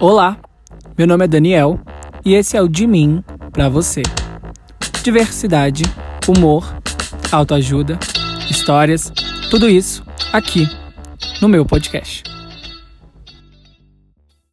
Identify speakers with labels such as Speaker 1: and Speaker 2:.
Speaker 1: Olá, meu nome é Daniel e esse é o De Mim para você. Diversidade, humor, autoajuda, histórias, tudo isso aqui no meu podcast.